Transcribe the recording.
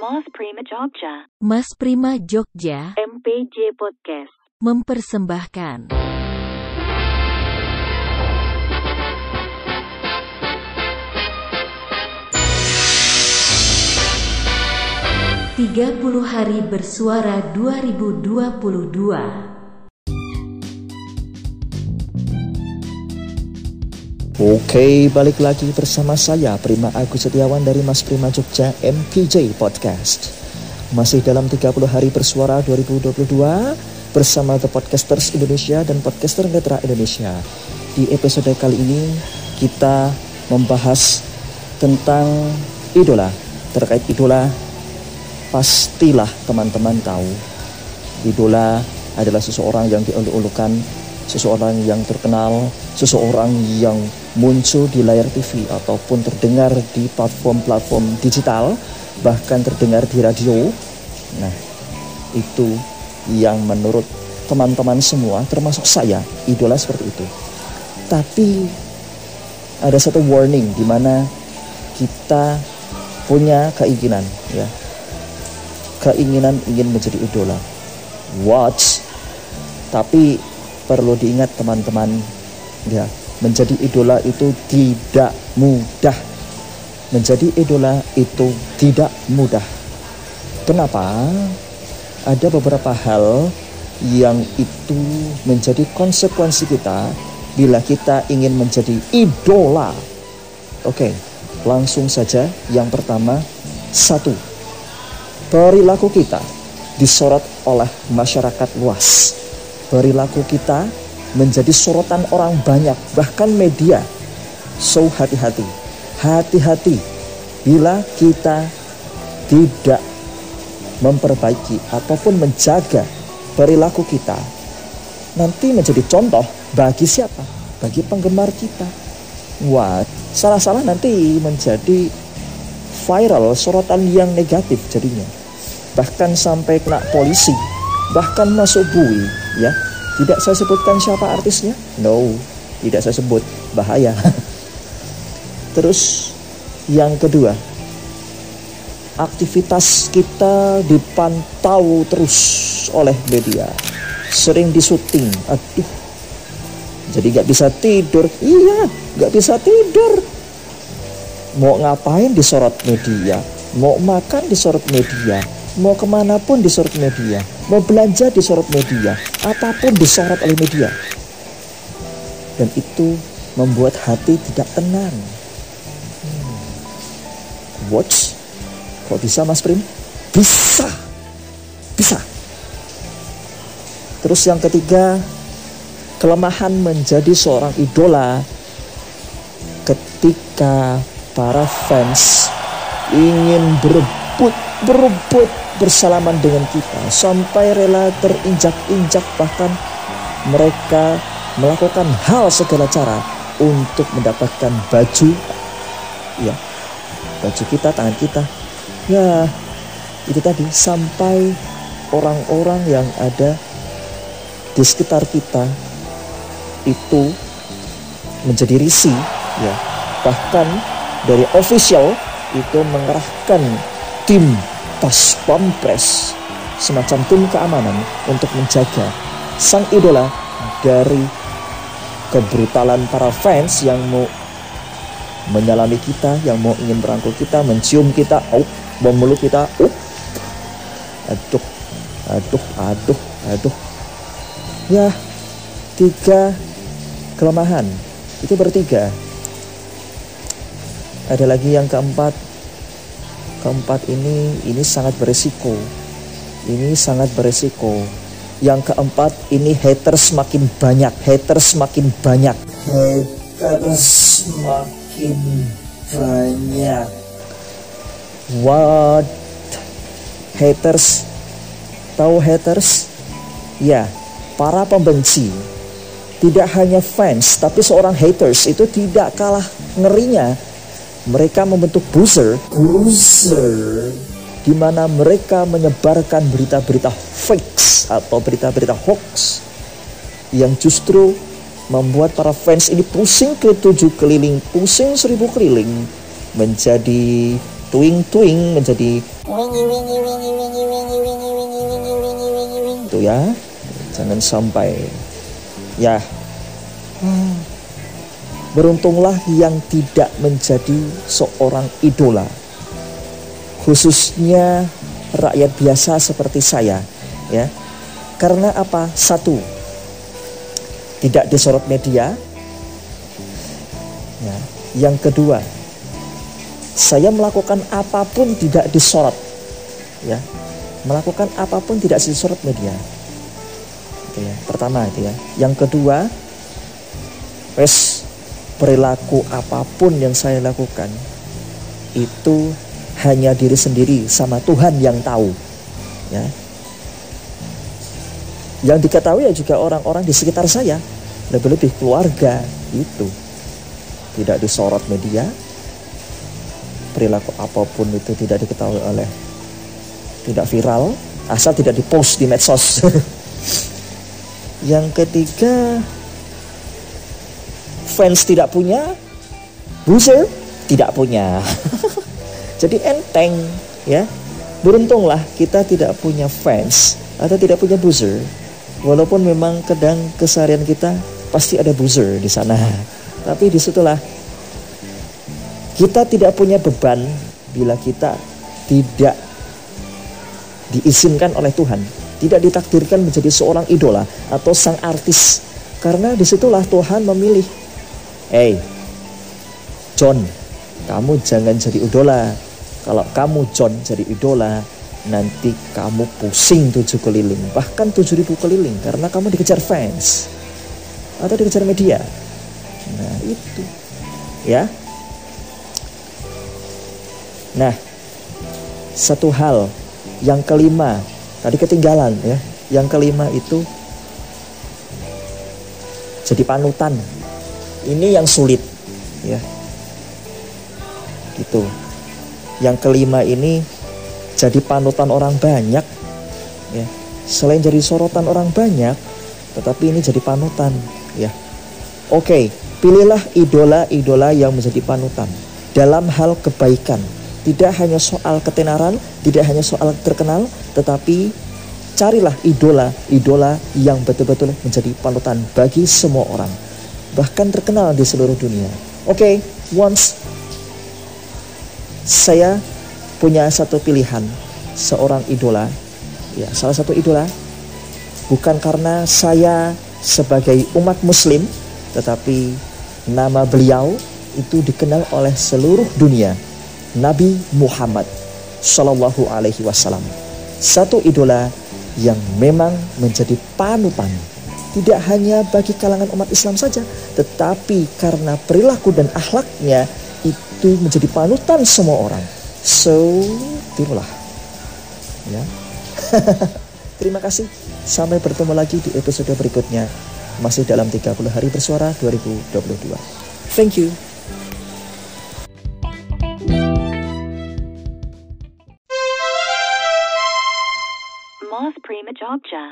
Mas Prima Jogja, Mas Prima Jogja. MPJ Podcast. mempersembahkan. Tiga puluh hari bersuara 2022 Oke, balik lagi bersama saya Prima Agus Setiawan dari Mas Prima Jogja MPJ Podcast. Masih dalam 30 hari bersuara 2022 bersama The Podcasters Indonesia dan Podcaster Netra Indonesia. Di episode kali ini kita membahas tentang idola. Terkait idola, pastilah teman-teman tahu. Idola adalah seseorang yang dieluk-elukan, seseorang yang terkenal, seseorang yang muncul di layar TV ataupun terdengar di platform-platform digital, bahkan terdengar di radio. Nah, itu yang menurut teman-teman semua, termasuk saya, idola seperti itu. Tapi ada satu warning di mana kita punya keinginan, ya, keinginan ingin menjadi idola. Watch, tapi perlu diingat teman-teman, ya, menjadi idola itu tidak mudah. Menjadi idola itu tidak mudah. Kenapa? Ada beberapa hal yang itu menjadi konsekuensi kita bila kita ingin menjadi idola. Oke, langsung saja. Yang pertama, satu, perilaku kita disorot oleh masyarakat luas. Perilaku kita menjadi sorotan orang banyak, bahkan media. So hati-hati, hati-hati bila kita tidak memperbaiki ataupun menjaga perilaku kita. Nanti menjadi contoh bagi siapa? Bagi penggemar kita. Wah, salah-salah nanti menjadi viral sorotan yang negatif jadinya. Bahkan sampai kena polisi, bahkan masuk bui, ya tidak saya sebutkan siapa artisnya? No, tidak saya sebut. Bahaya. Terus yang kedua, aktivitas kita dipantau terus oleh media. Sering disuting. Aduh. Jadi gak bisa tidur. Iya, gak bisa tidur. Mau ngapain disorot media. Mau makan disorot media mau ke mana pun disorot media, mau belanja disorot media, apa pun disorot oleh media. Dan itu membuat hati tidak tenang. Hmm. Watch, kok bisa Mas Prim? Bisa, bisa. Terus yang ketiga, kelemahan menjadi seorang idola ketika para fans ingin berebut berebut bersalaman dengan kita sampai rela terinjak-injak bahkan mereka melakukan hal segala cara untuk mendapatkan baju ya baju kita tangan kita. Ya itu tadi sampai orang-orang yang ada di sekitar kita itu menjadi risih ya. Bahkan dari official itu mengerahkan tim pas pampres semacam tim keamanan untuk menjaga sang idola dari kebrutalan para fans yang mau menyalami kita, yang mau ingin merangkul kita, mencium kita, oh, memeluk kita, oh, aduh, aduh, aduh, aduh. Ya, tiga kelemahan. Itu bertiga. Ada lagi yang keempat, keempat ini ini sangat beresiko. Ini sangat beresiko. Yang keempat ini haters makin banyak haters makin banyak. Haters makin banyak. What? Haters? Tahu haters? Ya para pembenci. Tidak hanya fans tapi seorang haters itu tidak kalah ngerinya mereka membentuk buzzer, buzzer di mana mereka menyebarkan berita-berita fake atau berita-berita hoax yang justru membuat para fans ini pusing ke tujuh keliling, pusing seribu keliling, menjadi twing-twing menjadi itu ya jangan sampai ya beruntunglah yang tidak menjadi seorang idola. Khususnya rakyat biasa seperti saya ya. Karena apa? Satu tidak disorot media. Ya. Yang kedua saya melakukan apa pun tidak disorot ya. Melakukan apa pun tidak disorot media. Itu ya pertama itu ya. Yang kedua wes perilaku apa pun yang saya lakukan itu hanya diri sendiri sama Tuhan yang tahu ya. Yang diketahui ya juga orang-orang di sekitar saya lebih-lebih keluarga itu. Tidak disorot media perilaku apa pun itu tidak diketahui oleh tidak viral asal tidak dipost di medsos. Yang ketiga fans tidak punya buzzer tidak punya. Jadi enteng ya. Beruntunglah kita tidak punya fans atau tidak punya buzzer. Walaupun memang kadang keseharian kita pasti ada buzzer di sana. Tapi di situlah kita tidak punya beban bila kita tidak diizinkan oleh Tuhan, tidak ditakdirkan menjadi seorang idola atau sang artis. Karena di situlah Tuhan memilih, hey, John, kamu jangan jadi idola. Kalau kamu John jadi idola, nanti kamu pusing tujuh keliling, bahkan tujuh ribu keliling karena kamu dikejar fans atau dikejar media. Nah itu, ya Nah, satu hal yang kelima tadi ketinggalan ya. Yang kelima itu jadi panutan. Ini yang sulit ya. Gitu. Yang kelima ini jadi panutan orang banyak ya. Selain jadi sorotan orang banyak, tetapi ini jadi panutan ya. Oke, pilihlah idola-idola yang menjadi panutan dalam hal kebaikan tidak hanya soal ketenaran, tidak hanya soal terkenal, tetapi carilah idola-idola yang betul-betul menjadi panutan bagi semua orang. Bahkan terkenal di seluruh dunia. Oke, okay, once saya punya satu pilihan, seorang idola, ya salah satu idola, bukan karena saya sebagai umat muslim, tetapi nama beliau itu dikenal oleh seluruh dunia Nabi Muhammad Shallallahu Alaihi Wasallam. Satu idola yang memang menjadi panutan tidak hanya bagi kalangan umat Islam saja, tetapi karena perilaku dan akhlaknya itu menjadi panutan semua orang. So, tirulah. Ya. Terima kasih. Sampai bertemu lagi di episode berikutnya. Masih dalam 30 hari bersuara 2022. Thank you. Moth Prima Jogja.